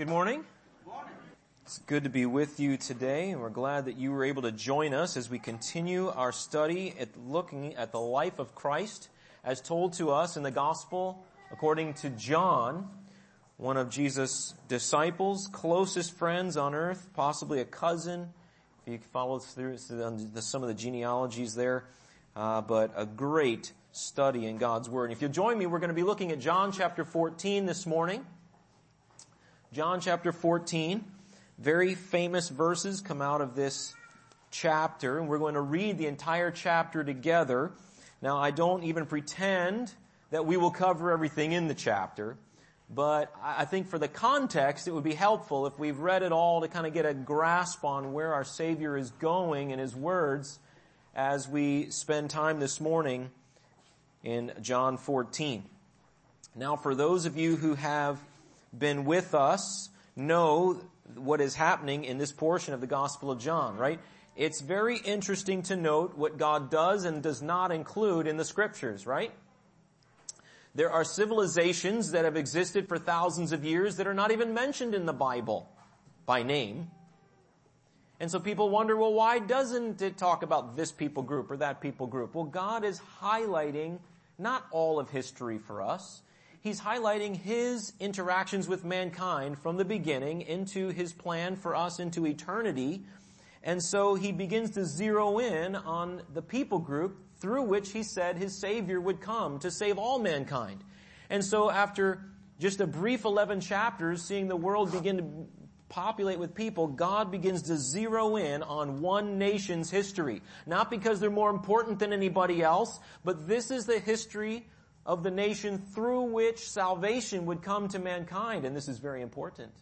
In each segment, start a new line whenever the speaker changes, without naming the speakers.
Good morning. It's good to be with you today, and we're glad that you were able to join us as we continue our study at looking at the life of Christ as told to us in the gospel according to John, one of Jesus' disciples, closest friends on earth, possibly a cousin, if you follow us through some of the genealogies there, uh, but a great study in God's Word. And if you'll join me, we're going to be looking at John chapter 14 this morning. John chapter 14. Very famous verses come out of this chapter, and we're going to read the entire chapter together. Now, I don't even pretend that we will cover everything in the chapter, but I think for the context, it would be helpful if we've read it all to kind of get a grasp on where our Savior is going in His words as we spend time this morning in John 14. Now, for those of you who have been with us, know what is happening in this portion of the Gospel of John, right? It's very interesting to note what God does and does not include in the scriptures, right? There are civilizations that have existed for thousands of years that are not even mentioned in the Bible by name. And so people wonder, well, why doesn't it talk about this people group or that people group? Well, God is highlighting not all of history for us. He's highlighting His interactions with mankind from the beginning into His plan for us into eternity. And so He begins to zero in on the people group through which He said His Savior would come to save all mankind. And so after just a brief 11 chapters, seeing the world begin to populate with people, God begins to zero in on one nation's history. Not because they're more important than anybody else, but this is the history of the nation through which salvation would come to mankind, and this is very important.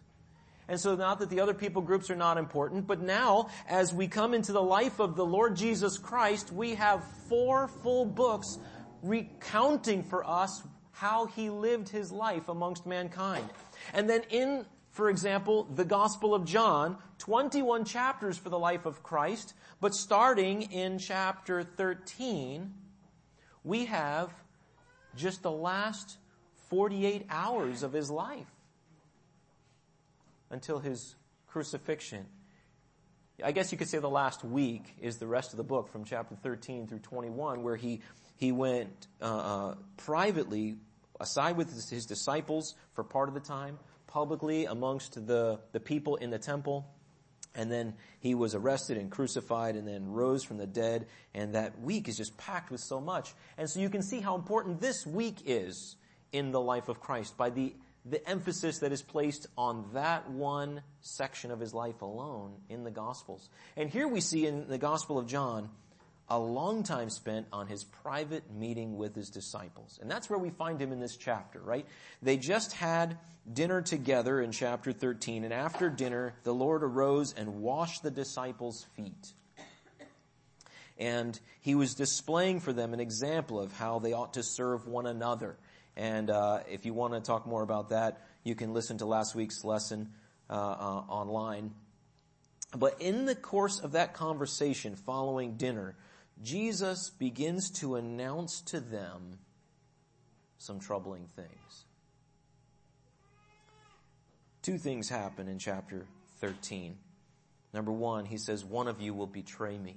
And so not that the other people groups are not important, but now, as we come into the life of the Lord Jesus Christ, we have four full books recounting for us how he lived his life amongst mankind. And then in for example, the Gospel of John, 21 chapters for the life of Christ, but starting in chapter 13, we have just the last 48 hours of his life until his crucifixion. I guess you could say the last week is the rest of the book from chapter 13 through 21 where he, he went uh, uh, privately aside with his, his disciples for part of the time, publicly amongst the, the people in the temple. And then he was arrested and crucified and then rose from the dead. And that week is just packed with so much. And so you can see how important this week is in the life of Christ by the, the emphasis that is placed on that one section of his life alone in the Gospels. And here we see in the Gospel of John, a long time spent on his private meeting with his disciples. And that's where we find him in this chapter, right? They just had dinner together in chapter 13, and after dinner, the Lord arose and washed the disciples' feet. And he was displaying for them an example of how they ought to serve one another. And uh, if you want to talk more about that, you can listen to last week's lesson uh, uh, online. But in the course of that conversation following dinner, Jesus begins to announce to them some troubling things. Two things happen in chapter 13. Number one, he says, one of you will betray me.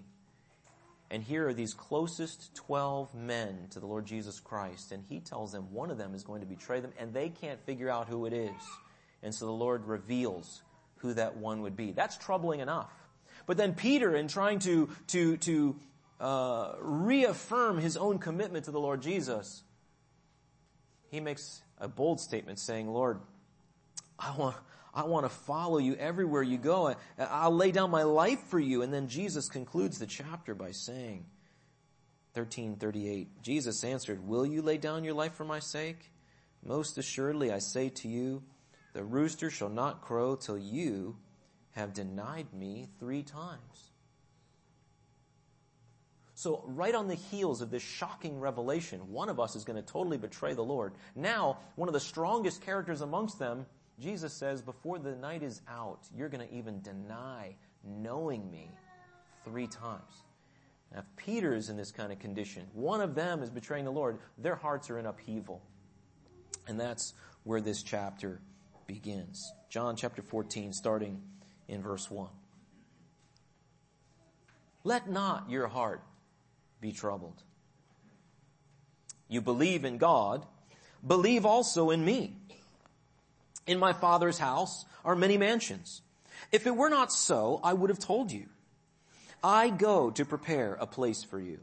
And here are these closest 12 men to the Lord Jesus Christ, and he tells them one of them is going to betray them, and they can't figure out who it is. And so the Lord reveals who that one would be. That's troubling enough. But then Peter, in trying to, to, to uh, reaffirm his own commitment to the Lord Jesus, he makes a bold statement saying, Lord, I want, I want to follow you everywhere you go. I, will lay down my life for you. And then Jesus concludes the chapter by saying, 1338, Jesus answered, Will you lay down your life for my sake? Most assuredly I say to you, the rooster shall not crow till you have denied me three times. So right on the heels of this shocking revelation, one of us is going to totally betray the Lord. Now, one of the strongest characters amongst them, Jesus says, before the night is out, you're going to even deny knowing me three times. Now, if Peter is in this kind of condition, one of them is betraying the Lord, their hearts are in upheaval. And that's where this chapter begins. John chapter 14, starting in verse 1. Let not your heart be troubled. You believe in God, believe also in me. In my Father's house are many mansions. If it were not so, I would have told you. I go to prepare a place for you.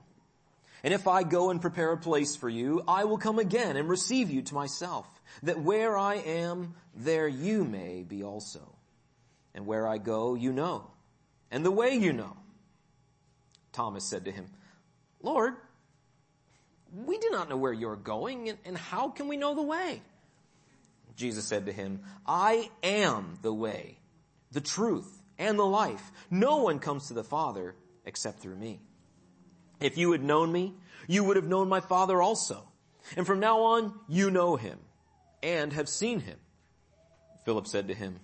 And if I go and prepare a place for you, I will come again and receive you to myself, that where I am, there you may be also. And where I go, you know, and the way you know. Thomas said to him, Lord, we do not know where you're going, and, and how can we know the way? Jesus said to him, I am the way, the truth, and the life. No one comes to the Father except through me. If you had known me, you would have known my Father also. And from now on, you know him and have seen him. Philip said to him,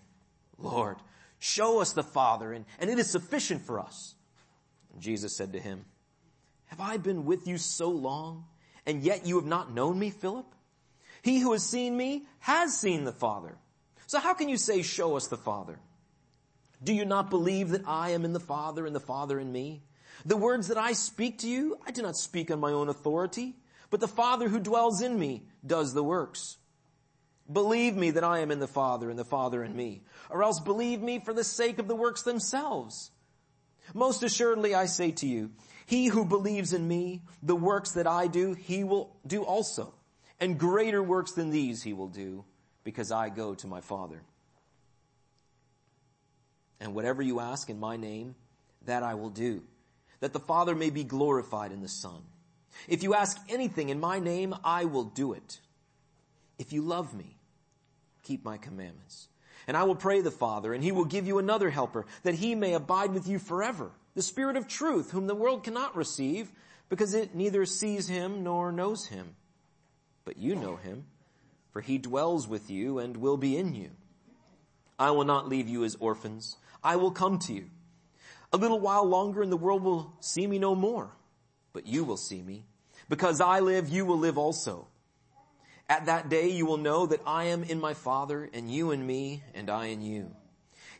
Lord, show us the Father and, and it is sufficient for us. And Jesus said to him, have I been with you so long and yet you have not known me, Philip? He who has seen me has seen the Father. So how can you say, show us the Father? Do you not believe that I am in the Father and the Father in me? The words that I speak to you, I do not speak on my own authority, but the Father who dwells in me does the works. Believe me that I am in the Father and the Father in me, or else believe me for the sake of the works themselves. Most assuredly I say to you, he who believes in me, the works that I do, he will do also and greater works than these he will do because I go to my Father. And whatever you ask in my name, that I will do, that the Father may be glorified in the Son. If you ask anything in my name, I will do it. If you love me, keep my commandments. And I will pray the Father, and he will give you another helper, that he may abide with you forever. The Spirit of truth, whom the world cannot receive, because it neither sees him nor knows him but you know him, for he dwells with you and will be in you. I will not leave you as orphans. I will come to you. A little while longer and the world will see me no more, but you will see me. Because I live, you will live also. At that day you will know that I am in my Father and you in me and I in you.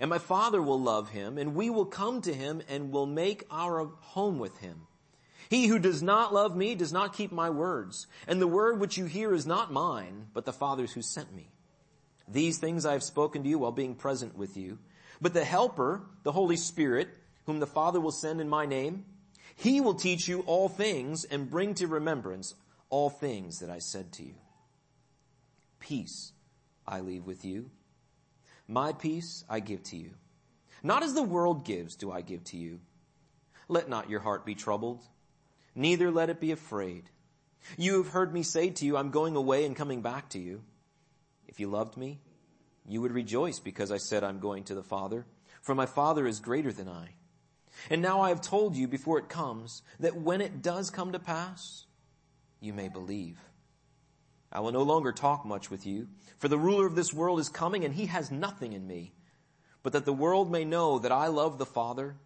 And my Father will love him, and we will come to him and will make our home with him. He who does not love me does not keep my words, and the word which you hear is not mine, but the Father's who sent me. These things I have spoken to you while being present with you. But the helper, the Holy Spirit, whom the Father will send in my name, he will teach you all things and bring to remembrance all things that I said to you. Peace I leave with you. My peace I give to you. Not as the world gives do I give to you. Let not your heart be troubled, neither let it be afraid. You have heard me say to you, I'm going away and coming back to you. If you loved me, you would rejoice because I said I'm going to the Father, for my Father is greater than I. And now I have told you before it comes that when it does come to pass, you may believe. I will no longer talk much with you, for the ruler of this world is coming and he has nothing in me, but that the world may know that I love the Father,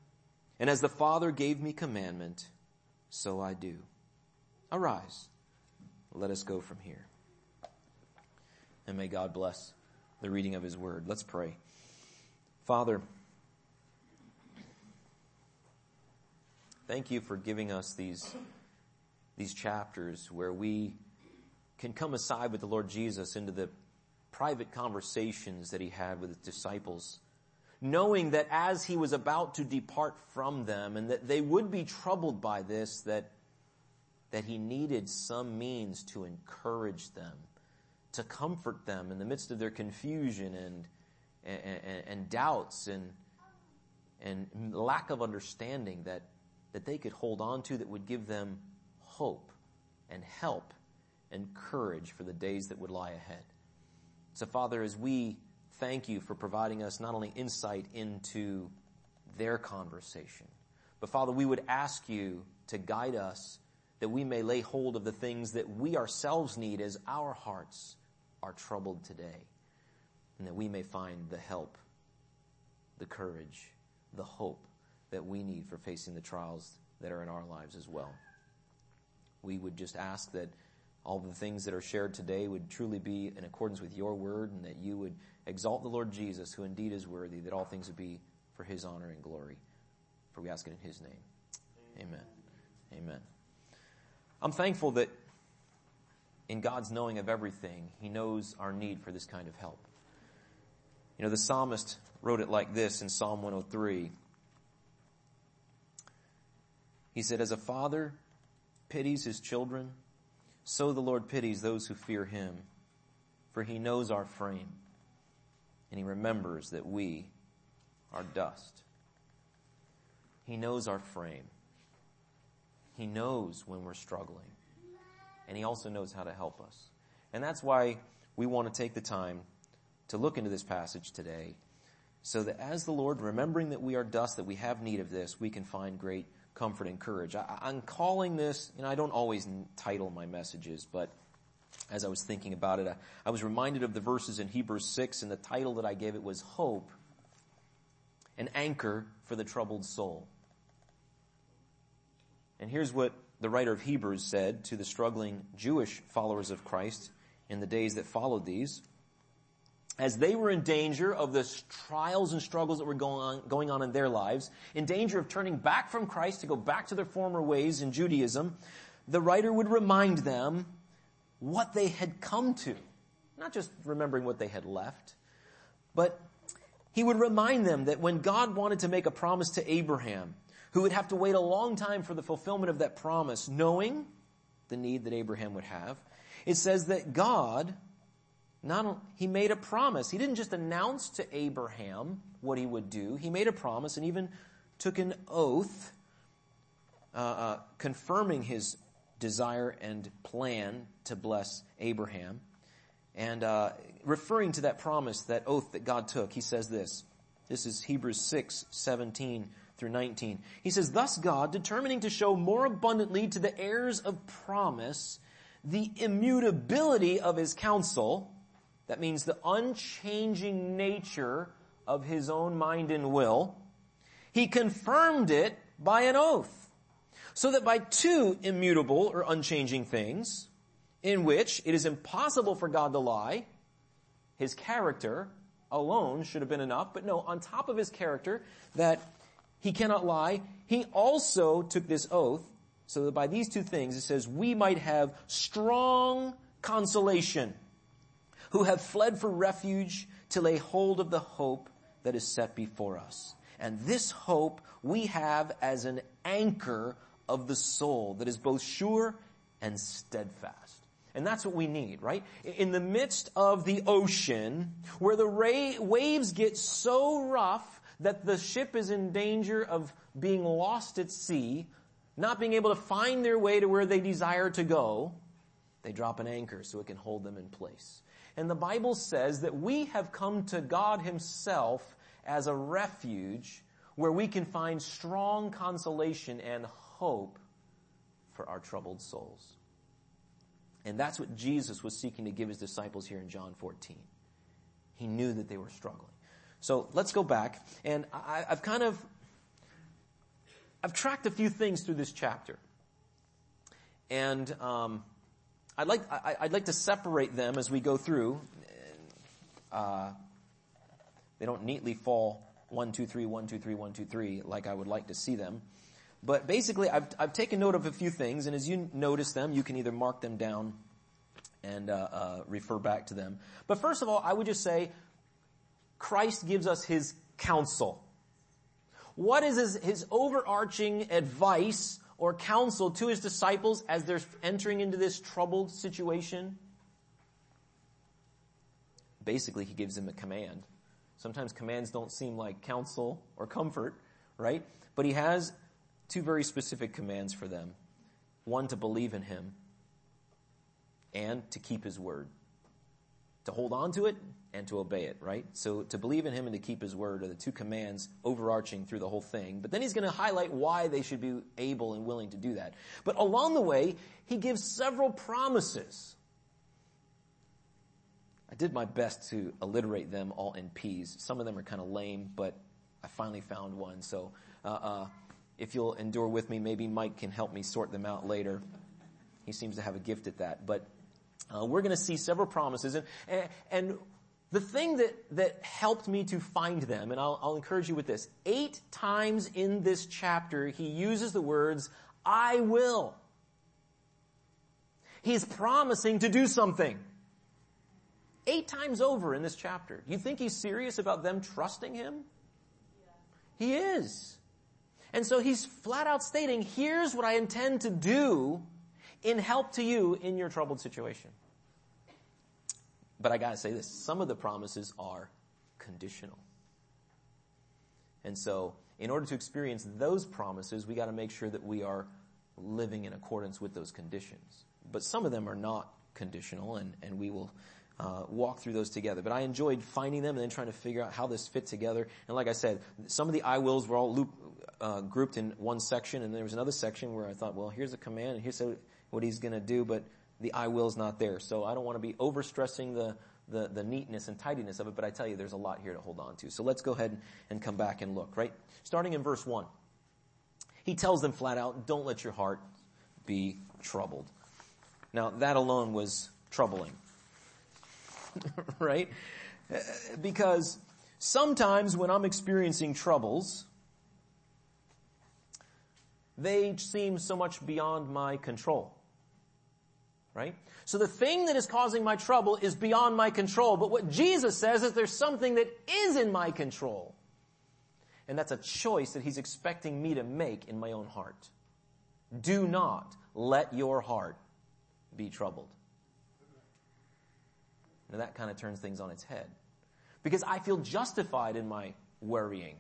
and as the Father gave me commandment, so I do. Arise, let us go from here and may God bless the reading of his word. Let's pray. Father, thank you for giving us these, these chapters where we can come aside with the Lord Jesus into the private conversations that he had with his disciples, knowing that as he was about to depart from them and that they would be troubled by this, that, that he needed some means to encourage them to comfort them in the midst of their confusion and, and, and doubts and, and lack of understanding that, that they could hold on to that would give them hope and help and courage for the days that would lie ahead. So Father, as we thank you for providing us not only insight into their conversation. But Father, we would ask you to guide us that we may lay hold of the things that we ourselves need as our hearts are troubled today, and that we may find the help, the courage, the hope that we need for facing the trials that are in our lives as well. We would just ask that all the things that are shared today would truly be in accordance with your word and that you would exalt the Lord Jesus, who indeed is worthy, that all things would be for his honor and glory. For we ask it in his name. Amen. Amen. I'm thankful that in God's knowing of everything, he knows our need for this kind of help. You know, the psalmist wrote it like this in Psalm 103. He said, As a father pities his children, so the Lord pities those who fear him, for he knows our frame, and he remembers that we are dust. He knows our frame. He knows when we're struggling. And he also knows how to help us. And that's why we want to take the time to look into this passage today so that as the Lord, remembering that we are dust, that we have need of this, we can find great comfort and courage. I, am calling this, you know, I don't always title my messages, but as I was thinking about it, I, I was reminded of the verses in Hebrews 6 and the title that I gave it was Hope, an anchor for the troubled soul. And here's what the writer of Hebrews said to the struggling Jewish followers of Christ in the days that followed these. As they were in danger of the trials and struggles that were going on, going on in their lives, in danger of turning back from Christ to go back to their former ways in Judaism, the writer would remind them what they had come to. Not just remembering what they had left, but he would remind them that when God wanted to make a promise to Abraham, who would have to wait a long time for the fulfillment of that promise, knowing the need that Abraham would have. It says that God, not he made a promise. He didn't just announce to Abraham what he would do. He made a promise and even took an oath, uh, uh, confirming his desire and plan to bless Abraham. And uh, referring to that promise, that oath that God took, he says this. This is Hebrews 6, 17 through 19. He says, Thus God, determining to show more abundantly to the heirs of promise the immutability of his counsel, that means the unchanging nature of his own mind and will, he confirmed it by an oath. So that by two immutable or unchanging things, in which it is impossible for God to lie, his character alone should have been enough, but no, on top of his character, that he cannot lie. He also took this oath so that by these two things it says we might have strong consolation who have fled for refuge to lay hold of the hope that is set before us. And this hope we have as an anchor of the soul that is both sure and steadfast. And that's what we need, right? In the midst of the ocean, where the waves get so rough that the ship is in danger of being lost at sea, not being able to find their way to where they desire to go, they drop an anchor so it can hold them in place. And the Bible says that we have come to God Himself as a refuge where we can find strong consolation and hope for our troubled souls. And that's what Jesus was seeking to give His disciples here in John 14. He knew that they were struggling. So let's go back. And I, have kind of, I've tracked a few things through this chapter. And um, I'd, like, I, would like to separate them as we go through. Uh, they don't neatly fall one, two, three, one, two, three, one, two, three, like I would like to see them. But basically, I've, I've taken note of a few things, and as you notice them, you can either mark them down and uh, uh, refer back to them. But first of all, I would just say Christ gives us his counsel. What is his, his overarching advice or counsel to his disciples as they're entering into this troubled situation? Basically, he gives them a command. Sometimes commands don't seem like counsel or comfort, right? But he has two very specific commands for them. One, to believe in him, and to keep his word. To hold on to it and to obey it, right? So to believe in him and to keep his word are the two commands overarching through the whole thing. But then he's going to highlight why they should be able and willing to do that. But along the way, he gives several promises. I did my best to alliterate them all in P's. Some of them are kind of lame, but I finally found one. So, uh, uh, if you'll endure with me, maybe Mike can help me sort them out later. He seems to have a gift at that. But uh, we're going to see several promises, and, and the thing that, that helped me to find them, and I'll, I'll encourage you with this, eight times in this chapter, he uses the words, I will. He's promising to do something. Eight times over in this chapter. You think he's serious about them trusting him? He is. And so he's flat out stating, here's what I intend to do in help to you in your troubled situation. But I gotta say this, some of the promises are conditional. And so, in order to experience those promises, we gotta make sure that we are living in accordance with those conditions. But some of them are not conditional, and, and we will uh, walk through those together. But I enjoyed finding them and then trying to figure out how this fit together. And like I said, some of the I wills were all loop, uh, grouped in one section, and there was another section where I thought, well, here's a command, and here's what he's going to do, but the I will is not there. So I don't want to be overstressing the, the, the neatness and tidiness of it, but I tell you, there's a lot here to hold on to. So let's go ahead and come back and look, right? Starting in verse 1. He tells them flat out, don't let your heart be troubled. Now, that alone was troubling. right? Because sometimes when I'm experiencing troubles, they seem so much beyond my control. Right? So the thing that is causing my trouble is beyond my control. But what Jesus says is there's something that is in my control. And that's a choice that he's expecting me to make in my own heart. Do not let your heart be troubled. Now that kind of turns things on its head. Because I feel justified in my worrying.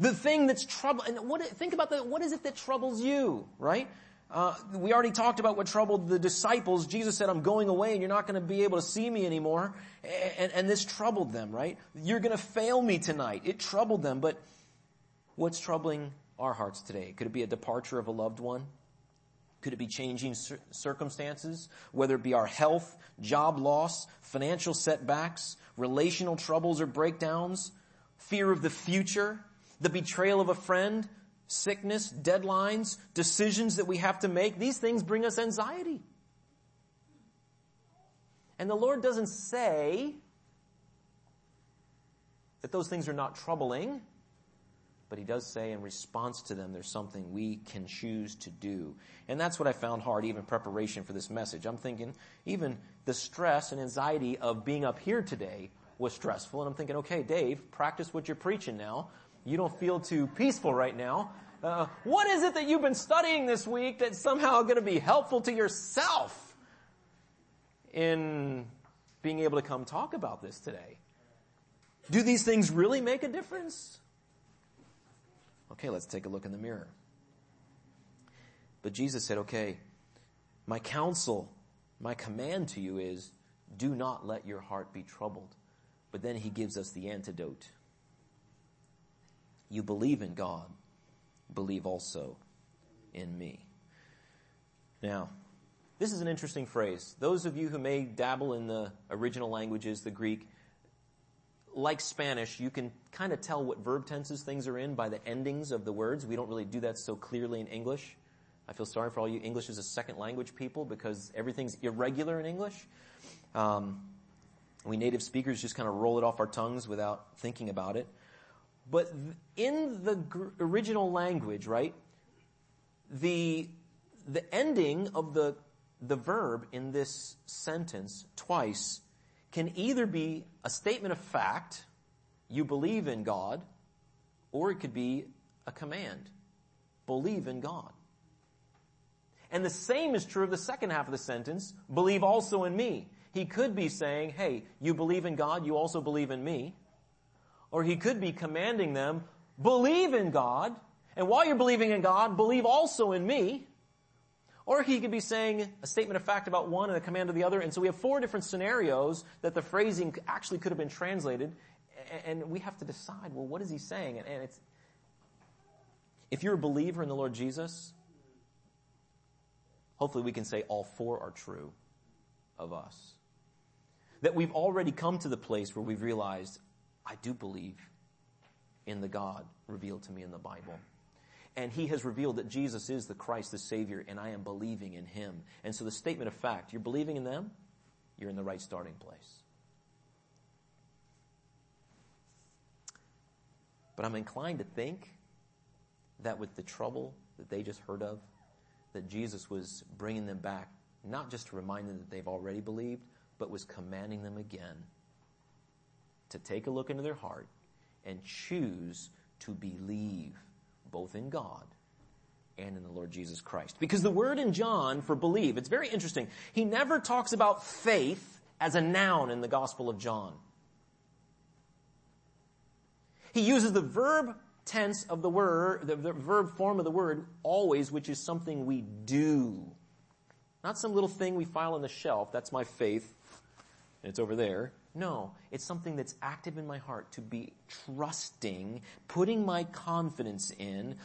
The thing that's trouble, and what, think about the, what is it that troubles you, right? Uh, we already talked about what troubled the disciples. Jesus said, I'm going away and you're not going to be able to see me anymore. And, and this troubled them, right? You're going to fail me tonight. It troubled them, but what's troubling our hearts today? Could it be a departure of a loved one? Could it be changing circumstances? Whether it be our health, job loss, financial setbacks, relational troubles or breakdowns, fear of the future, the betrayal of a friend, sickness, deadlines, decisions that we have to make. These things bring us anxiety. And the Lord doesn't say that those things are not troubling. But he does say in response to them, there's something we can choose to do. And that's what I found hard, even preparation for this message. I'm thinking, even the stress and anxiety of being up here today was stressful. And I'm thinking, okay, Dave, practice what you're preaching now. You don't feel too peaceful right now. Uh, what is it that you've been studying this week that's somehow going to be helpful to yourself in being able to come talk about this today? Do these things really make a difference? Okay, let's take a look in the mirror. But Jesus said, okay, my counsel, my command to you is do not let your heart be troubled. But then he gives us the antidote. You believe in God, believe also in me. Now, this is an interesting phrase. Those of you who may dabble in the original languages, the Greek, like Spanish, you can kind of tell what verb tenses things are in by the endings of the words. We don't really do that so clearly in English. I feel sorry for all you English as a second language people because everything's irregular in English. Um, we native speakers just kind of roll it off our tongues without thinking about it. But in the gr- original language, right, the, the ending of the, the verb in this sentence twice can either be a statement of fact, you believe in God, or it could be a command, believe in God. And the same is true of the second half of the sentence, believe also in me. He could be saying, hey, you believe in God, you also believe in me. Or he could be commanding them, believe in God, and while you're believing in God, believe also in me. Or he could be saying a statement of fact about one and a command of the other. And so we have four different scenarios that the phrasing actually could have been translated. And we have to decide, well, what is he saying? And it's, if you're a believer in the Lord Jesus, hopefully we can say all four are true of us. That we've already come to the place where we've realized, I do believe in the God revealed to me in the Bible. And he has revealed that Jesus is the Christ, the Savior, and I am believing in him. And so the statement of fact, you're believing in them, you're in the right starting place. But I'm inclined to think that with the trouble that they just heard of, that Jesus was bringing them back, not just to remind them that they've already believed, but was commanding them again to take a look into their heart and choose to believe both in God and in the Lord Jesus Christ. Because the word in John for believe, it's very interesting. He never talks about faith as a noun in the Gospel of John. He uses the verb tense of the word, the, the, verb form of the word always, which is something we do. Not some little thing we file on the shelf. That's my faith. And it's over there. No, it's something that's active in my heart to be trusting, putting my confidence in,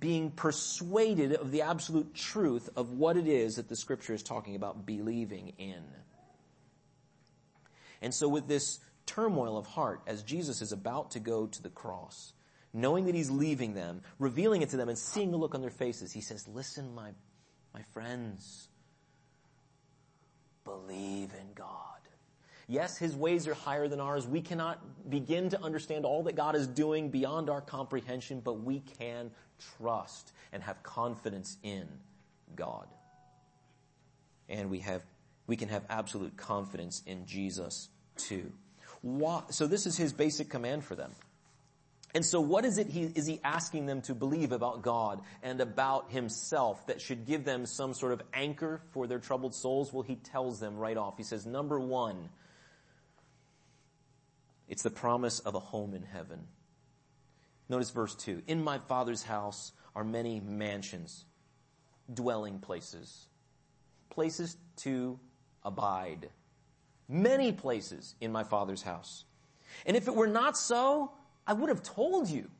being persuaded of the absolute truth of what it is that the scripture is talking about believing in. And so with this turmoil of heart, as Jesus is about to go to the cross, knowing that he's leaving them, revealing it to them and seeing the look on their faces, he says, listen, my, my friends, believe in God. Yes, His ways are higher than ours. We cannot begin to understand all that God is doing beyond our comprehension, but we can trust and have confidence in God. And we have, we can have absolute confidence in Jesus too. Why, so this is His basic command for them. And so what is it he, is he asking them to believe about God and about himself that should give them some sort of anchor for their troubled souls? Well, he tells them right off. He says, number one, it's the promise of a home in heaven. Notice verse 2. In my Father's house are many mansions, dwelling places, places to abide. Many places in my Father's house. And if it were not so, I would have told you.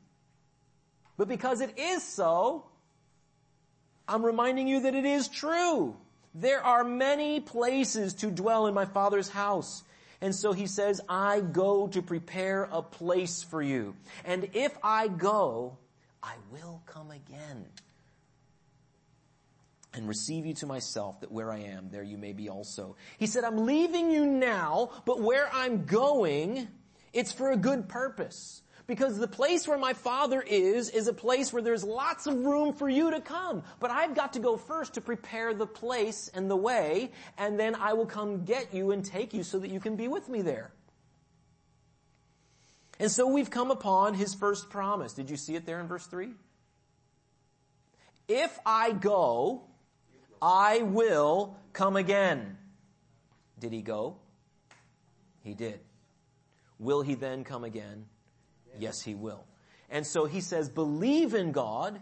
But because it is so, I'm reminding you that it is true. There are many places to dwell in my Father's house. And so he says, I go to prepare a place for you. And if I go, I will come again and receive you to myself that where I am, there you may be also. He said, I'm leaving you now, but where I'm going, it's for a good purpose. Because the place where my father is, is a place where there's lots of room for you to come. But I've got to go first to prepare the place and the way, and then I will come get you and take you so that you can be with me there. And so we've come upon his first promise. Did you see it there in verse 3? If I go, I will come again. Did he go? He did. Will he then come again? Yes, he will. And so he says, believe in God.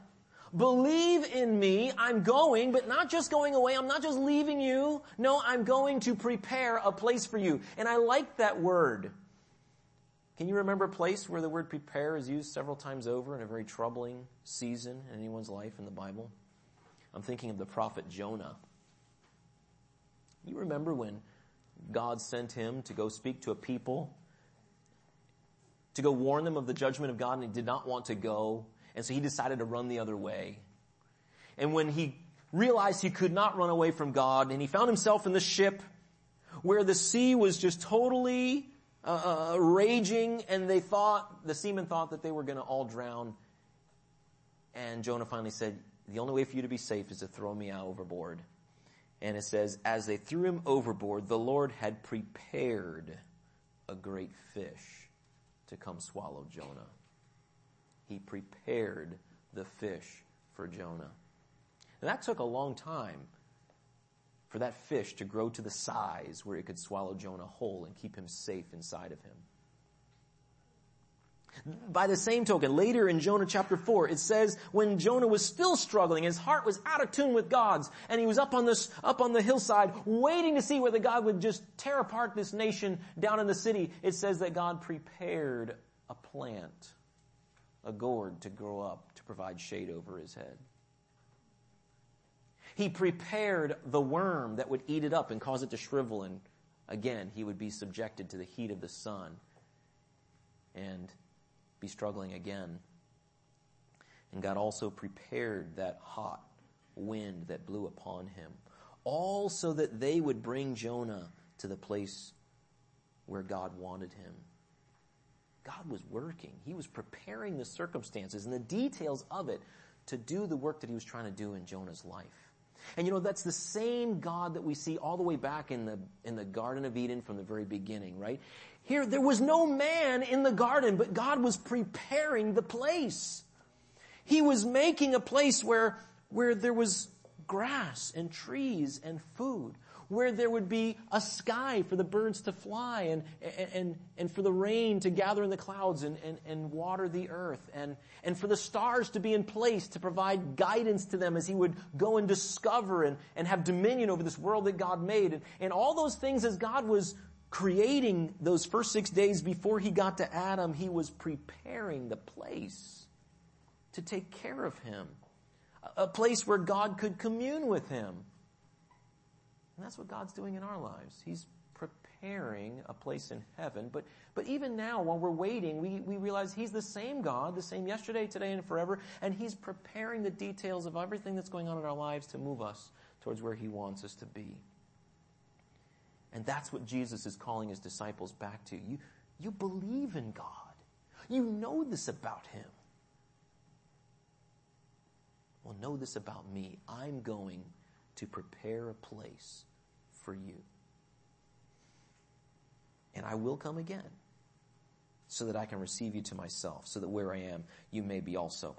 Believe in me. I'm going, but not just going away. I'm not just leaving you. No, I'm going to prepare a place for you. And I like that word. Can you remember a place where the word prepare is used several times over in a very troubling season in anyone's life in the Bible? I'm thinking of the prophet Jonah. You remember when God sent him to go speak to a people to go warn them of the judgment of God and he did not want to go. And so he decided to run the other way. And when he realized he could not run away from God and he found himself in the ship where the sea was just totally uh, uh, raging and they thought, the seamen thought that they were going to all drown. And Jonah finally said, the only way for you to be safe is to throw me out overboard. And it says, as they threw him overboard, the Lord had prepared a great fish to come swallow Jonah. He prepared the fish for Jonah. And that took a long time for that fish to grow to the size where it could swallow Jonah whole and keep him safe inside of him. By the same token, later in Jonah chapter 4, it says when Jonah was still struggling, his heart was out of tune with God's, and he was up on this, up on the hillside, waiting to see whether God would just tear apart this nation down in the city. It says that God prepared a plant, a gourd to grow up to provide shade over his head. He prepared the worm that would eat it up and cause it to shrivel and again, he would be subjected to the heat of the sun and be struggling again. And God also prepared that hot wind that blew upon him, all so that they would bring Jonah to the place where God wanted him. God was working. He was preparing the circumstances and the details of it to do the work that he was trying to do in Jonah's life. And you know, that's the same God that we see all the way back in the, in the Garden of Eden from the very beginning, right? Here, there was no man in the garden, but God was preparing the place. He was making a place where, where there was grass and trees and food where there would be a sky for the birds to fly and, and, and for the rain to gather in the clouds and, and, and water the earth and, and for the stars to be in place to provide guidance to them as he would go and discover and, and have dominion over this world that God made. And, and all those things as God was creating those first six days before he got to Adam, he was preparing the place to take care of him. A place where God could commune with him and that's what God's doing in our lives. He's preparing a place in heaven. But, but even now, while we're waiting, we, we realize He's the same God, the same yesterday, today, and forever. And He's preparing the details of everything that's going on in our lives to move us towards where He wants us to be. And that's what Jesus is calling His disciples back to. You, you believe in God. You know this about Him. Well, know this about me. I'm going to prepare a place for you. And I will come again so that I can receive you to myself, so that where I am, you may be also.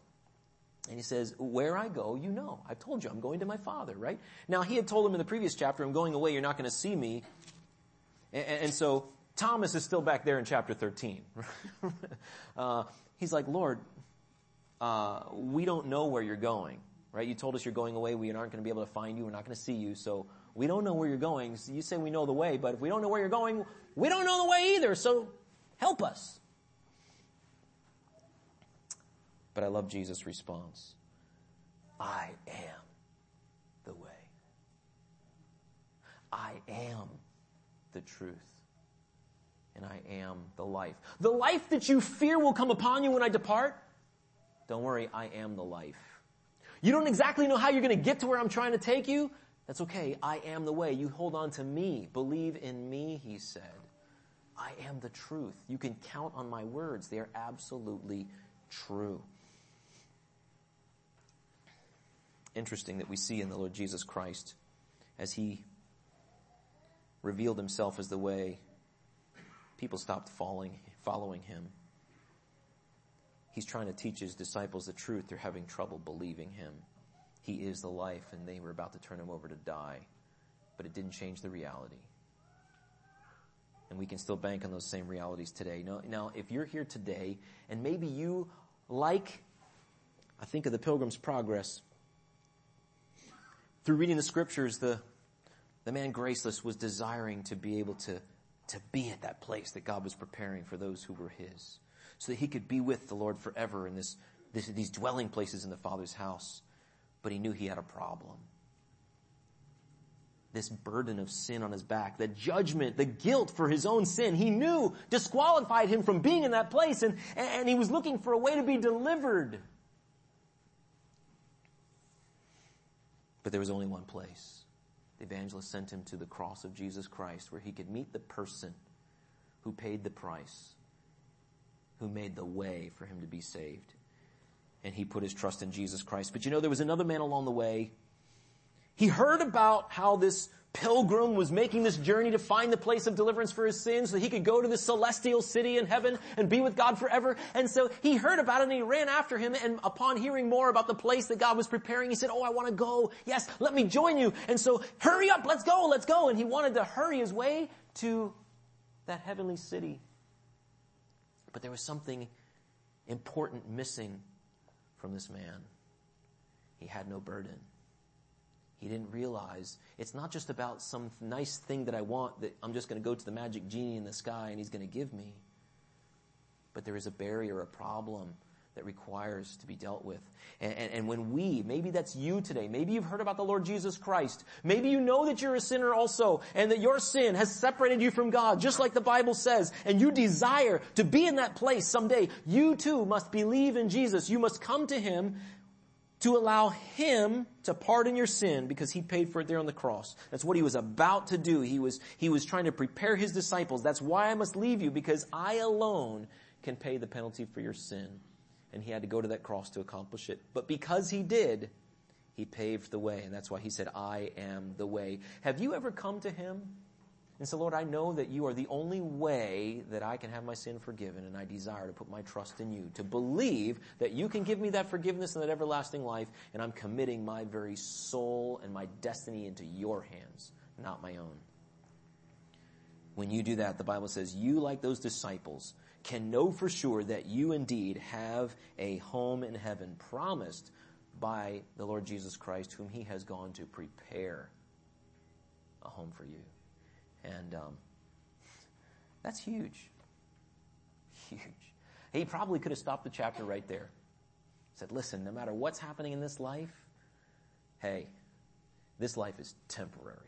And he says, where I go, you know. I've told you, I'm going to my father, right? Now, he had told him in the previous chapter, I'm going away, you're not going to see me. And, and, so, Thomas is still back there in chapter 13. uh, he's like, Lord, uh, we don't know where you're going right? You told us you're going away. We aren't going to be able to find you. We're not going to see you. So we don't know where you're going. So you say we know the way, but if we don't know where you're going, we don't know the way either. So help us. But I love Jesus' response. I am the way. I am the truth. And I am the life. The life that you fear will come upon you when I depart. Don't worry, I am the life. You don't exactly know how you're going to get to where I'm trying to take you? That's okay. I am the way. You hold on to me. Believe in me, he said. I am the truth. You can count on my words. They are absolutely true. Interesting that we see in the Lord Jesus Christ as he revealed himself as the way, people stopped following, following him. He's trying to teach his disciples the truth. They're having trouble believing him. He is the life, and they were about to turn him over to die. But it didn't change the reality. And we can still bank on those same realities today. Now, now if you're here today, and maybe you, like, I think of the Pilgrim's Progress, through reading the scriptures, the, the man graceless was desiring to be able to, to be at that place that God was preparing for those who were his so that he could be with the Lord forever in this, this, these dwelling places in the Father's house. But he knew he had a problem. This burden of sin on his back, the judgment, the guilt for his own sin, he knew disqualified him from being in that place and, and he was looking for a way to be delivered. But there was only one place. The evangelist sent him to the cross of Jesus Christ where he could meet the person who paid the price who made the way for him to be saved. And he put his trust in Jesus Christ. But you know, there was another man along the way. He heard about how this pilgrim was making this journey to find the place of deliverance for his sins so that he could go to the celestial city in heaven and be with God forever. And so he heard about it and he ran after him and upon hearing more about the place that God was preparing, he said, Oh, I want to go. Yes, let me join you. And so hurry up, let's go, let's go. And he wanted to hurry his way to that heavenly city but there was something important missing from this man. He had no burden. He didn't realize it's not just about some nice thing that I want that I'm just going to go to the magic genie in the sky and he's going to give me. But there is a barrier, a problem that requires to be dealt with. And, and, and, when we, maybe that's you today, maybe you've heard about the Lord Jesus Christ, maybe you know that you're a sinner also, and that your sin has separated you from God, just like the Bible says, and you desire to be in that place someday, you too must believe in Jesus. You must come to Him to allow Him to pardon your sin because He paid for it there on the cross. That's what He was about to do. He was, He was trying to prepare His disciples. That's why I must leave you because I alone can pay the penalty for your sin and he had to go to that cross to accomplish it. But because he did, he paved the way, and that's why he said, I am the way. Have you ever come to him and so, Lord, I know that you are the only way that I can have my sin forgiven, and I desire to put my trust in you, to believe that you can give me that forgiveness and that everlasting life, and I'm committing my very soul and my destiny into your hands, not my own. When you do that, the Bible says, you like those disciples, can know for sure that you indeed have a home in heaven promised by the Lord Jesus Christ, whom he has gone to prepare a home for you. And um, that's huge. Huge. He probably could have stopped the chapter right there. Said, listen, no matter what's happening in this life, hey, this life is temporary.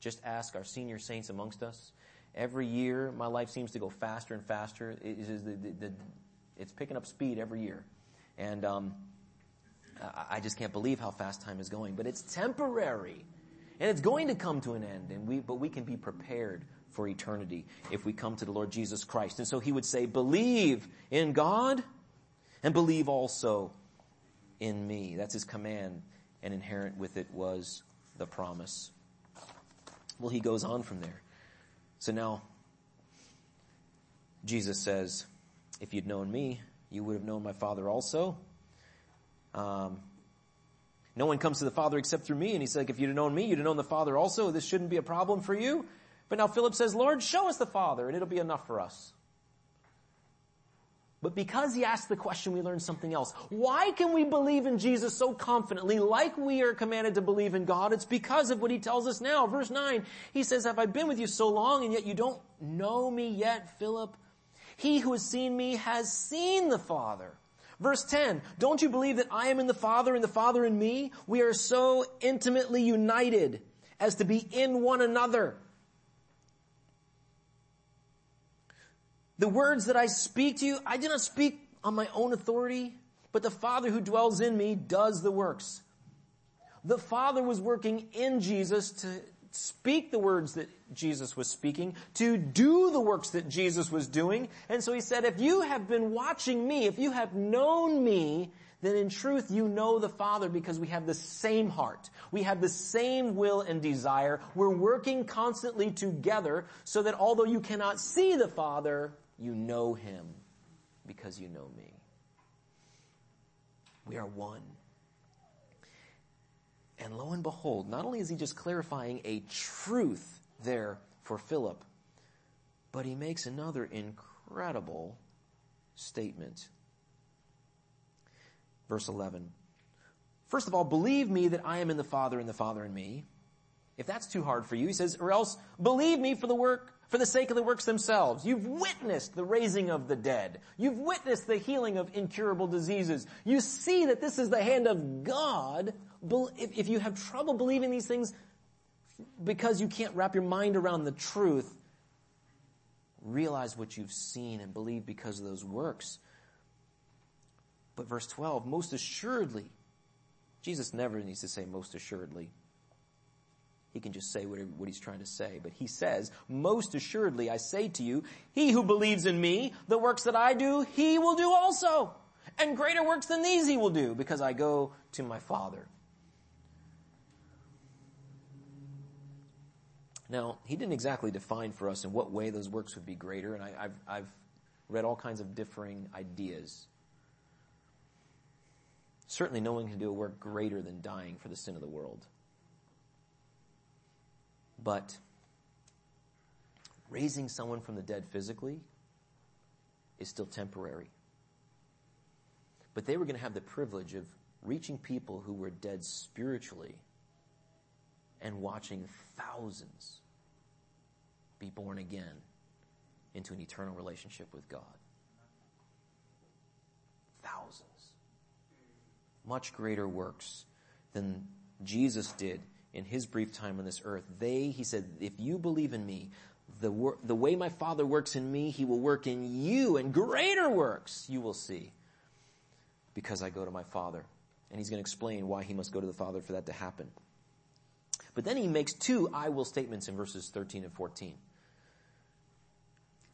Just ask our senior saints amongst us Every year, my life seems to go faster and faster. It is the, the, the, it's picking up speed every year. And um, I, I just can't believe how fast time is going. But it's temporary. And it's going to come to an end. And we, but we can be prepared for eternity if we come to the Lord Jesus Christ. And so he would say, believe in God and believe also in me. That's his command. And inherent with it was the promise. Well, he goes on from there. So now, Jesus says, if you'd known me, you would have known my Father also. Um, no one comes to the Father except through me. And he's like, if you'd have known me, you'd have known the Father also. This shouldn't be a problem for you. But now Philip says, Lord, show us the Father and it'll be enough for us. But because he asked the question, we learn something else. Why can we believe in Jesus so confidently, like we are commanded to believe in God? It's because of what he tells us now. Verse 9, he says, Have I been with you so long and yet you don't know me yet, Philip? He who has seen me has seen the Father. Verse 10, don't you believe that I am in the Father and the Father in me? We are so intimately united as to be in one another. The words that I speak to you, I do not speak on my own authority, but the Father who dwells in me does the works. The Father was working in Jesus to speak the words that Jesus was speaking, to do the works that Jesus was doing. And so he said, if you have been watching me, if you have known me, then in truth you know the Father because we have the same heart. We have the same will and desire. We're working constantly together so that although you cannot see the Father, you know him because you know me. We are one. And lo and behold, not only is he just clarifying a truth there for Philip, but he makes another incredible statement. Verse 11. First of all, believe me that I am in the Father and the Father in me. If that's too hard for you, he says, or else believe me for the work for the sake of the works themselves. You've witnessed the raising of the dead. You've witnessed the healing of incurable diseases. You see that this is the hand of God. If you have trouble believing these things because you can't wrap your mind around the truth, realize what you've seen and believe because of those works. But verse 12, most assuredly, Jesus never needs to say most assuredly. He can just say what he's trying to say. But he says, most assuredly I say to you, he who believes in me, the works that I do, he will do also. And greater works than these he will do because I go to my Father. Now, he didn't exactly define for us in what way those works would be greater, and I, have I've read all kinds of differing ideas. Certainly no one can do a work greater than dying for the sin of the world. But raising someone from the dead physically is still temporary. but they were going to have the privilege of reaching people who were dead spiritually and watching thousands be born again into an eternal relationship with God. Thousands. Much greater works than Jesus did in his brief time on this earth. They, he said, if you believe in me, the, wor- the way my Father works in me, he will work in you, and greater works you will see because I go to my Father. And he's going to explain why he must go to the Father for that to happen. But then he makes two I will statements in verses 13 and 14.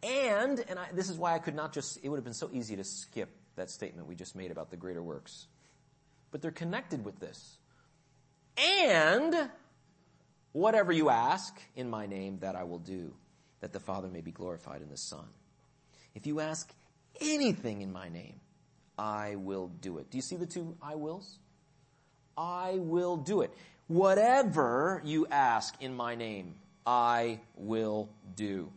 And, and I, this is why I could not just, it would have been so easy to skip that statement we just made about the greater works. But they're connected with this. And, whatever you ask in my name, that I will do, that the Father may be glorified in the Son. If you ask anything in my name, I will do it. Do you see the two I wills? I will do it. Whatever you ask in my name, I will do.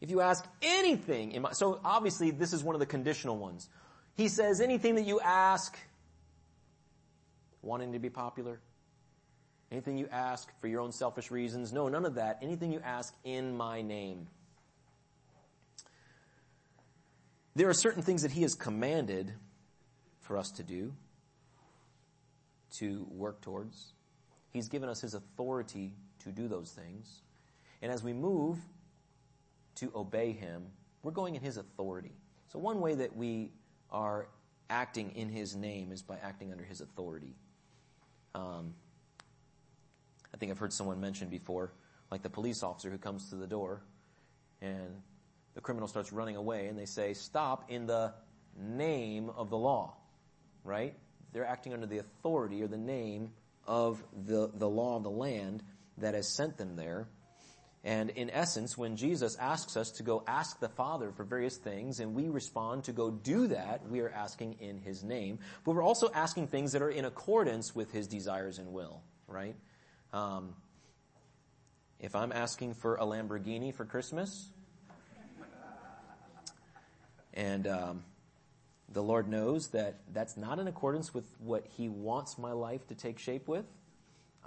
If you ask anything in my, so obviously this is one of the conditional ones. He says anything that you ask, wanting to be popular, anything you ask for your own selfish reasons, no, none of that. Anything you ask in my name. There are certain things that he has commanded for us to do, to work towards. He's given us his authority to do those things. And as we move to obey him, we're going in his authority. So one way that we are acting in his name is by acting under his authority. Um, I think I've heard someone mention before, like the police officer who comes to the door and the criminal starts running away and they say, stop in the name of the law, right? They're acting under the authority or the name of the, the law of the land that has sent them there. And in essence, when Jesus asks us to go ask the Father for various things and we respond to go do that, we are asking in His name. But we're also asking things that are in accordance with His desires and will, right? Um, if I'm asking for a Lamborghini for Christmas, and um, the Lord knows that that's not in accordance with what He wants my life to take shape with.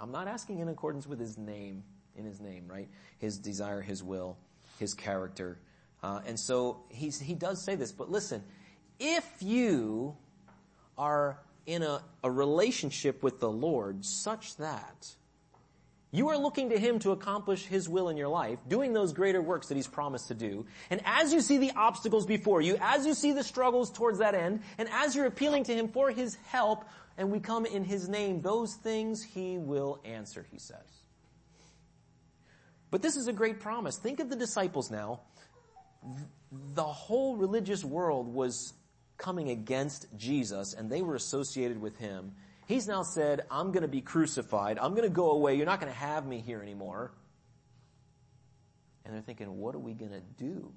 I'm not asking in accordance with His name, in His name, right? His desire, His will, His character. Uh, and so he's, He does say this, but listen, if you are in a, a relationship with the Lord such that you are looking to Him to accomplish His will in your life, doing those greater works that He's promised to do. And as you see the obstacles before you, as you see the struggles towards that end, and as you're appealing to Him for His help, and we come in His name, those things He will answer, He says. But this is a great promise. Think of the disciples now. The whole religious world was coming against Jesus, and they were associated with Him He's now said, I'm going to be crucified. I'm going to go away. You're not going to have me here anymore. And they're thinking, what are we going to do?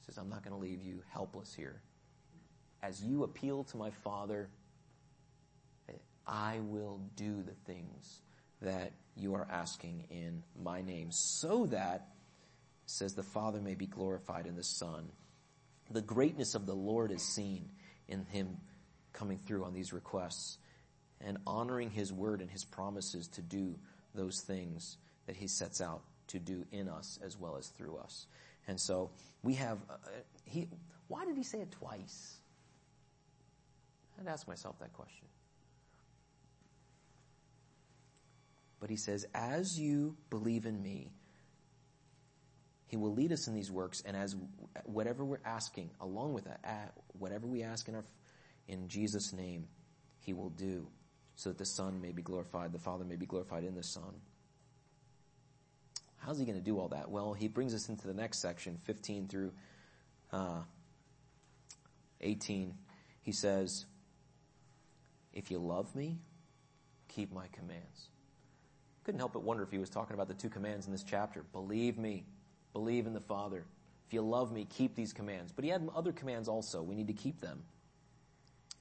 He says, I'm not going to leave you helpless here. As you appeal to my Father, I will do the things that you are asking in my name so that, says the Father may be glorified in the Son. The greatness of the Lord is seen in him coming through on these requests and honoring his word and his promises to do those things that he sets out to do in us as well as through us. And so we have, uh, he, why did he say it twice? I'd ask myself that question. But he says, as you believe in me, he will lead us in these works, and as whatever we're asking, along with that, whatever we ask in our in Jesus' name he will do so that the Son may be glorified, the Father may be glorified in the Son. How's he going to do all that? Well, he brings us into the next section, 15 through uh, 18. He says, If you love me, keep my commands. Couldn't help but wonder if he was talking about the two commands in this chapter. Believe me, believe in the Father. If you love me, keep these commands. But he had other commands also. We need to keep them.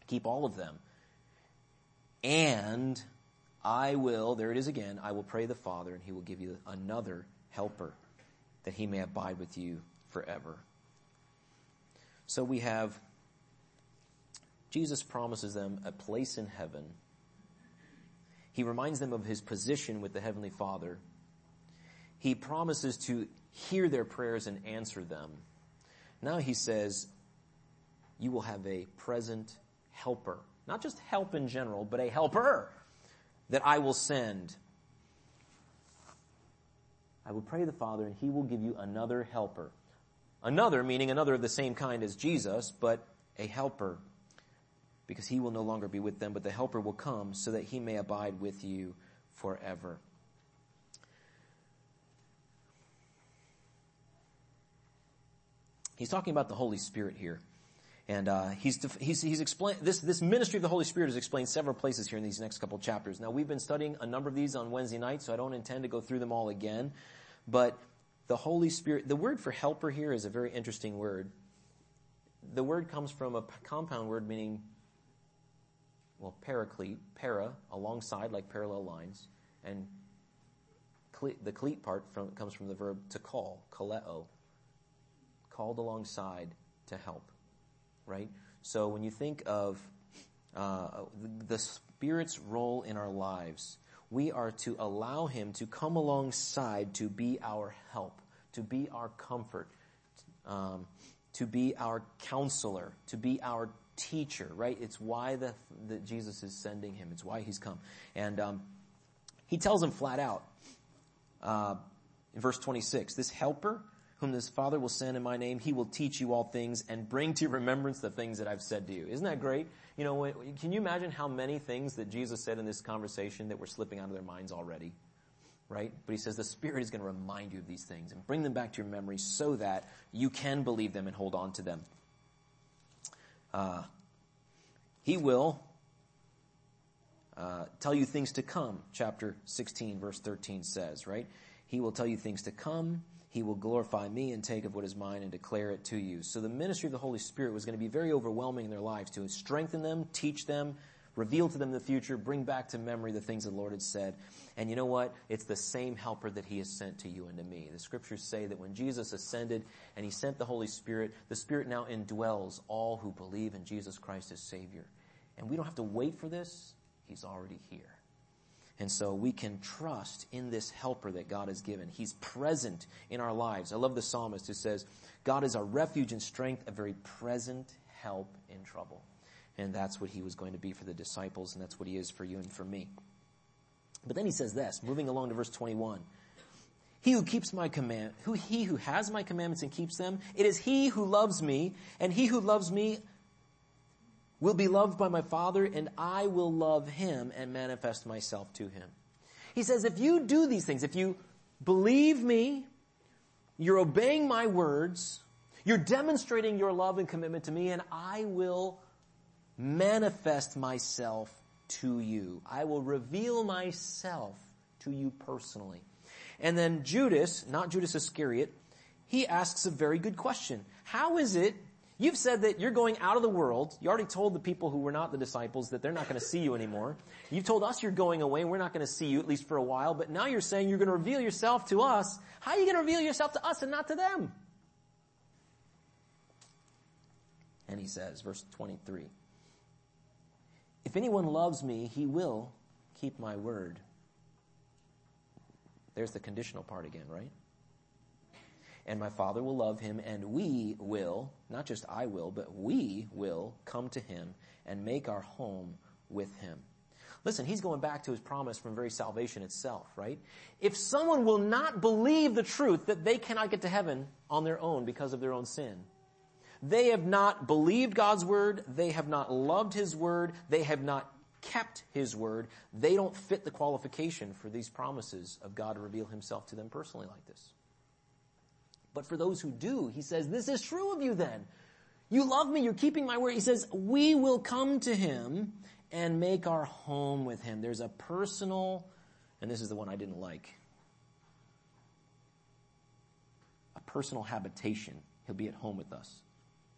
Keep all of them. And I will, there it is again, I will pray the Father and he will give you another helper that he may abide with you forever. So we have Jesus promises them a place in heaven. He reminds them of his position with the Heavenly Father. He promises to hear their prayers and answer them. Now he says, you will have a present helper. Not just help in general, but a helper that I will send. I will pray the Father and he will give you another helper. Another, meaning another of the same kind as Jesus, but a helper. Because he will no longer be with them, but the helper will come so that he may abide with you forever. He's talking about the Holy Spirit here. And uh, he's he's he's explained this this ministry of the Holy Spirit is explained several places here in these next couple chapters. Now we've been studying a number of these on Wednesday night, so I don't intend to go through them all again. But the Holy Spirit, the word for helper here is a very interesting word. The word comes from a compound word meaning, well, paraclete, para, alongside, like parallel lines, and the cleat part from, comes from the verb to call, kaleo, called alongside to help right? So when you think of uh, the Spirit's role in our lives, we are to allow Him to come alongside to be our help, to be our comfort, um, to be our counselor, to be our teacher, right? It's why the, that Jesus is sending Him. It's why He's come. And um, He tells him flat out uh, in verse 26, this helper whom this Father will send in my name, he will teach you all things and bring to your remembrance the things that I've said to you. Isn't that great? You know, can you imagine how many things that Jesus said in this conversation that were slipping out of their minds already? Right? But he says the Spirit is going to remind you of these things and bring them back to your memory so that you can believe them and hold on to them. Uh, he will uh, tell you things to come, chapter 16, verse 13 says, right? He will tell you things to come. He will glorify me and take of what is mine and declare it to you. So the ministry of the Holy Spirit was going to be very overwhelming in their lives to strengthen them, teach them, reveal to them the future, bring back to memory the things the Lord had said. And you know what? It's the same helper that he has sent to you and to me. The scriptures say that when Jesus ascended and he sent the Holy Spirit, the Spirit now indwells all who believe in Jesus Christ as Savior. And we don't have to wait for this. He's already here. And so we can trust in this helper that God has given. He's present in our lives. I love the psalmist who says, God is our refuge and strength, a very present help in trouble. And that's what he was going to be for the disciples, and that's what he is for you and for me. But then he says this, moving along to verse 21. He who keeps my command, who he who has my commandments and keeps them, it is he who loves me, and he who loves me will be loved by my Father, and I will love him and manifest myself to him. He says, if you do these things, if you believe me, you're obeying my words, you're demonstrating your love and commitment to me, and I will manifest myself to you. I will reveal myself to you personally. And then Judas, not Judas Iscariot, he asks a very good question. How is it You've said that you're going out of the world. You already told the people who were not the disciples that they're not going to see you anymore. You've told us you're going away and we're not going to see you at least for a while, but now you're saying you're going to reveal yourself to us. How are you going to reveal yourself to us and not to them? And he says, verse 23, If anyone loves me, he will keep my word. There's the conditional part again, right? And my Father will love him, and we will, not just I will, but we will come to him and make our home with him. Listen, he's going back to his promise from very salvation itself, right? If someone will not believe the truth that they cannot get to heaven on their own because of their own sin, they have not believed God's word, they have not loved his word, they have not kept his word, they don't fit the qualification for these promises of God to reveal himself to them personally like this. But for those who do, he says, this is true of you then. You love me, you're keeping my word. He says, we will come to him and make our home with him. There's a personal, and this is the one I didn't like, a personal habitation. He'll be at home with us.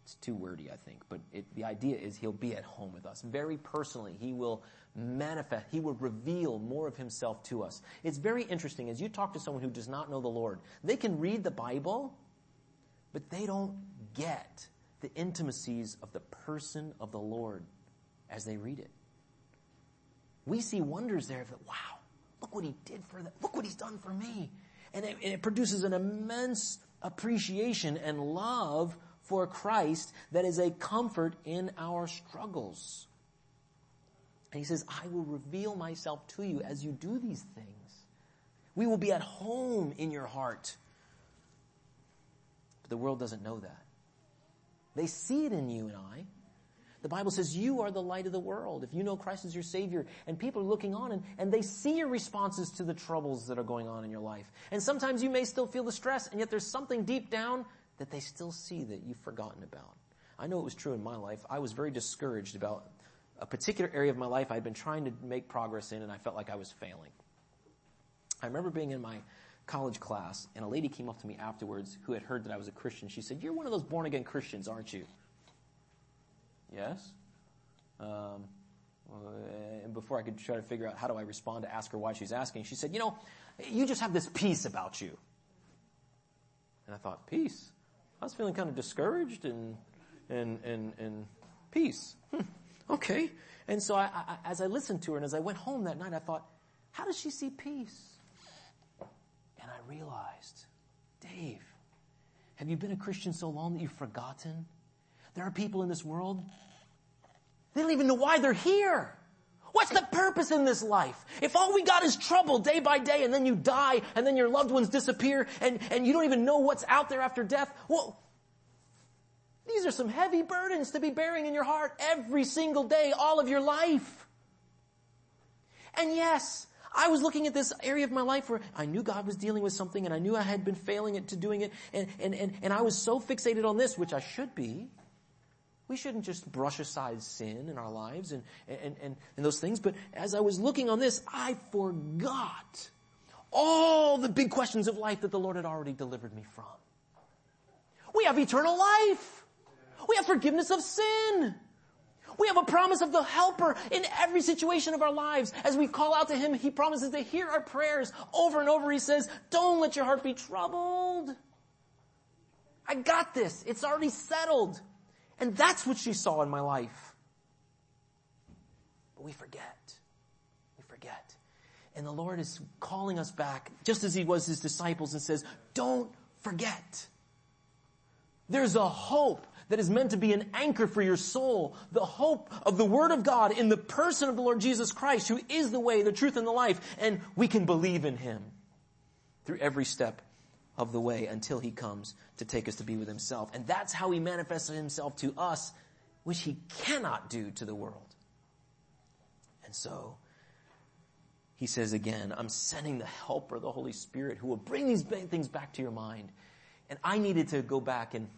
It's too wordy, I think, but it, the idea is he'll be at home with us. Very personally, he will manifest, he will reveal more of himself to us. It's very interesting as you talk to someone who does not know the Lord. They can read the Bible, but they don't get the intimacies of the person of the Lord. as they read it. We see wonders there that, wow, look what he did for them. Look what he's done for me. And it, and it produces an immense appreciation and love for Christ that is a comfort in our struggles. And he says, I will reveal myself to you as you do these things. We will be at home in your heart. But the world doesn't know that. They see it in you and I. The Bible says you are the light of the world. If you know Christ as your Savior, and people are looking on and, and they see your responses to the troubles that are going on in your life. And sometimes you may still feel the stress, and yet there's something deep down that they still see that you've forgotten about. I know it was true in my life. I was very discouraged about a particular area of my life I'd been trying to make progress in, and I felt like I was failing. I remember being in my college class, and a lady came up to me afterwards who had heard that I was a Christian. She said, You're one of those born again Christians, aren't you? Yes. Um, and before I could try to figure out how do I respond to ask her why she's asking, she said, you know, you just have this peace about you. And I thought, peace? I was feeling kind of discouraged and, and, and, and peace. Hmm, okay. And so I, I, as I listened to her and as I went home that night, I thought, how does she see peace? And I realized, Dave, have you been a Christian so long that you've forgotten there are people in this world, they don't even know why they're here. What's the purpose in this life? If all we got is trouble day by day and then you die and then your loved ones disappear and, and you don't even know what's out there after death, well, these are some heavy burdens to be bearing in your heart every single day, all of your life. And yes, I was looking at this area of my life where I knew God was dealing with something and I knew I had been failing at to doing it and, and, and, and I was so fixated on this, which I should be, we shouldn't just brush aside sin in our lives and, and, and, and those things. But as I was looking on this, I forgot all the big questions of life that the Lord had already delivered me from. We have eternal life. We have forgiveness of sin. We have a promise of the helper in every situation of our lives. As we call out to him, he promises to hear our prayers. Over and over he says, don't let your heart be troubled. I got this. It's already settled. And that's what she saw in my life. But we forget. We forget. And the Lord is calling us back, just as He was His disciples, and says, don't forget. There's a hope that is meant to be an anchor for your soul. The hope of the Word of God in the person of the Lord Jesus Christ, who is the way, the truth, and the life. And we can believe in Him through every step of the way until he comes to take us to be with himself. And that's how he manifests himself to us, which he cannot do to the world. And so, he says again, I'm sending the helper, the Holy Spirit, who will bring these things back to your mind. And I needed to go back and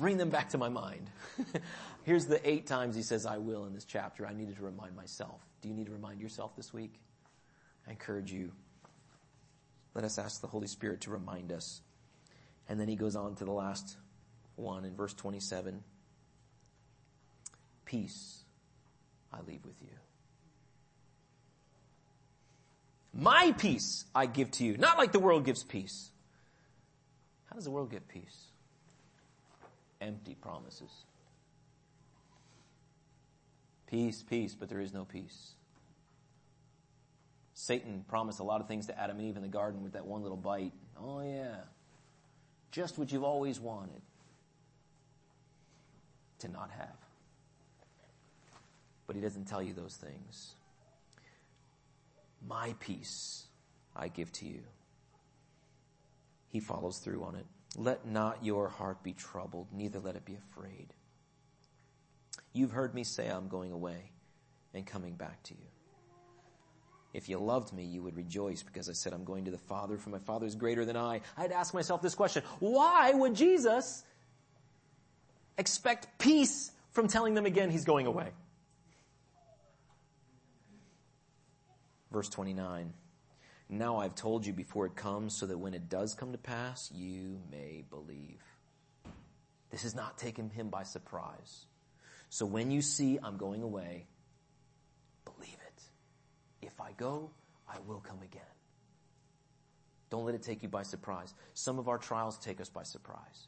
bring them back to my mind. Here's the eight times he says, I will in this chapter. I needed to remind myself. Do you need to remind yourself this week? I encourage you let us ask the Holy Spirit to remind us. And then he goes on to the last one in verse 27. Peace I leave with you. My peace I give to you, not like the world gives peace. How does the world get peace? Empty promises. Peace, peace, but there is no peace. Satan promised a lot of things to Adam and Eve in the garden with that one little bite. Oh yeah. Just what you've always wanted to not have. But he doesn't tell you those things. My peace I give to you. He follows through on it. Let not your heart be troubled, neither let it be afraid. You've heard me say I'm going away and coming back to you. If you loved me, you would rejoice because I said, I'm going to the Father, for my Father is greater than I. I'd ask myself this question. Why would Jesus expect peace from telling them again he's going away? Verse 29. Now I've told you before it comes so that when it does come to pass, you may believe. This is not taking him by surprise. So when you see I'm going away, believe it. if I go, I will come again. Don't let it take you by surprise. Some of our trials take us by surprise.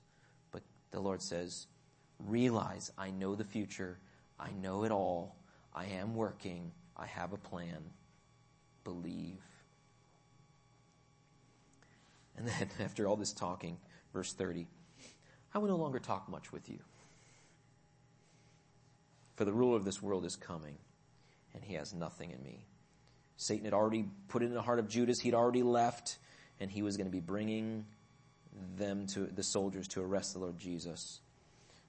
But the Lord says, realize I know the future. I know it all. I am working. I have a plan. Believe. And then, after all this talking, verse 30, I will no longer talk much with you. For the ruler of this world is coming, and he has nothing in me. Satan had already put it in the heart of Judas. He'd already left, and he was going to be bringing them to the soldiers to arrest the Lord Jesus.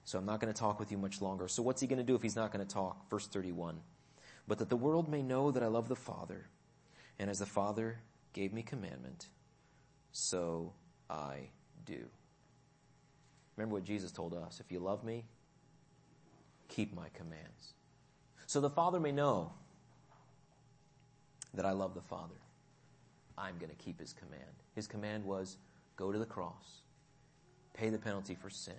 So I'm not going to talk with you much longer. So what's he going to do if he's not going to talk? Verse 31. But that the world may know that I love the Father, and as the Father gave me commandment, so I do. Remember what Jesus told us. If you love me, keep my commands. So the Father may know that I love the Father. I'm going to keep his command. His command was go to the cross, pay the penalty for sin,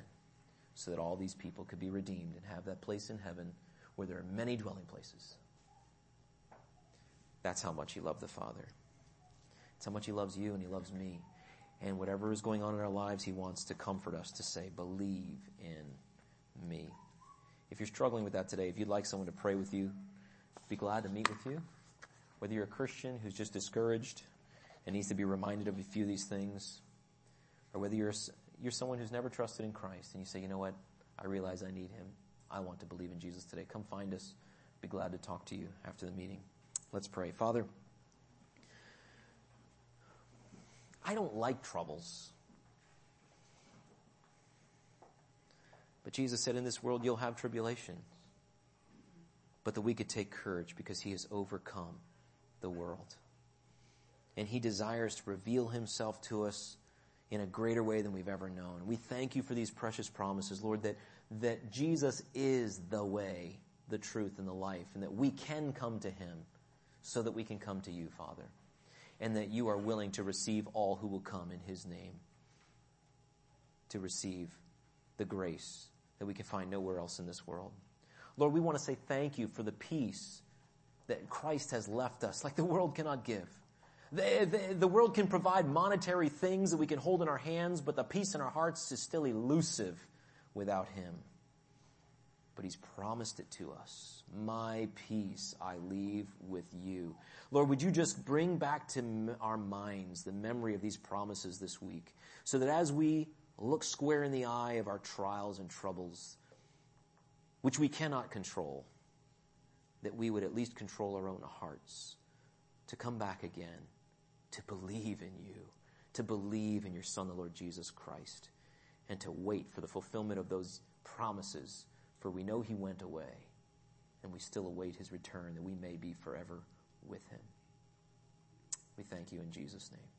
so that all these people could be redeemed and have that place in heaven where there are many dwelling places. That's how much he loved the Father. It's how much he loves you and he loves me. And whatever is going on in our lives, he wants to comfort us to say, believe in me. If you're struggling with that today, if you'd like someone to pray with you, be glad to meet with you. Whether you're a Christian who's just discouraged and needs to be reminded of a few of these things, or whether you're, you're someone who's never trusted in Christ and you say, you know what, I realize I need him. I want to believe in Jesus today. Come find us. Be glad to talk to you after the meeting. Let's pray. Father, I don't like troubles. But Jesus said, in this world you'll have tribulation. But that we could take courage because he has overcome the world. And he desires to reveal himself to us in a greater way than we've ever known. We thank you for these precious promises, Lord, that, that Jesus is the way, the truth, and the life, and that we can come to him so that we can come to you, Father, and that you are willing to receive all who will come in his name, to receive the grace that we can find nowhere else in this world. Lord, we want to say thank you for the peace that Christ has left us, like the world cannot give. The, the, the, world can provide monetary things that we can hold in our hands, but the peace in our hearts is still elusive without Him. But He's promised it to us. My peace I leave with you. Lord, would you just bring back to our minds the memory of these promises this week so that as we look square in the eye of our trials and troubles, which we cannot control, that we would at least control our own hearts to come back again to believe in you, to believe in your Son, the Lord Jesus Christ, and to wait for the fulfillment of those promises, for we know he went away, and we still await his return that we may be forever with him. We thank you in Jesus' name.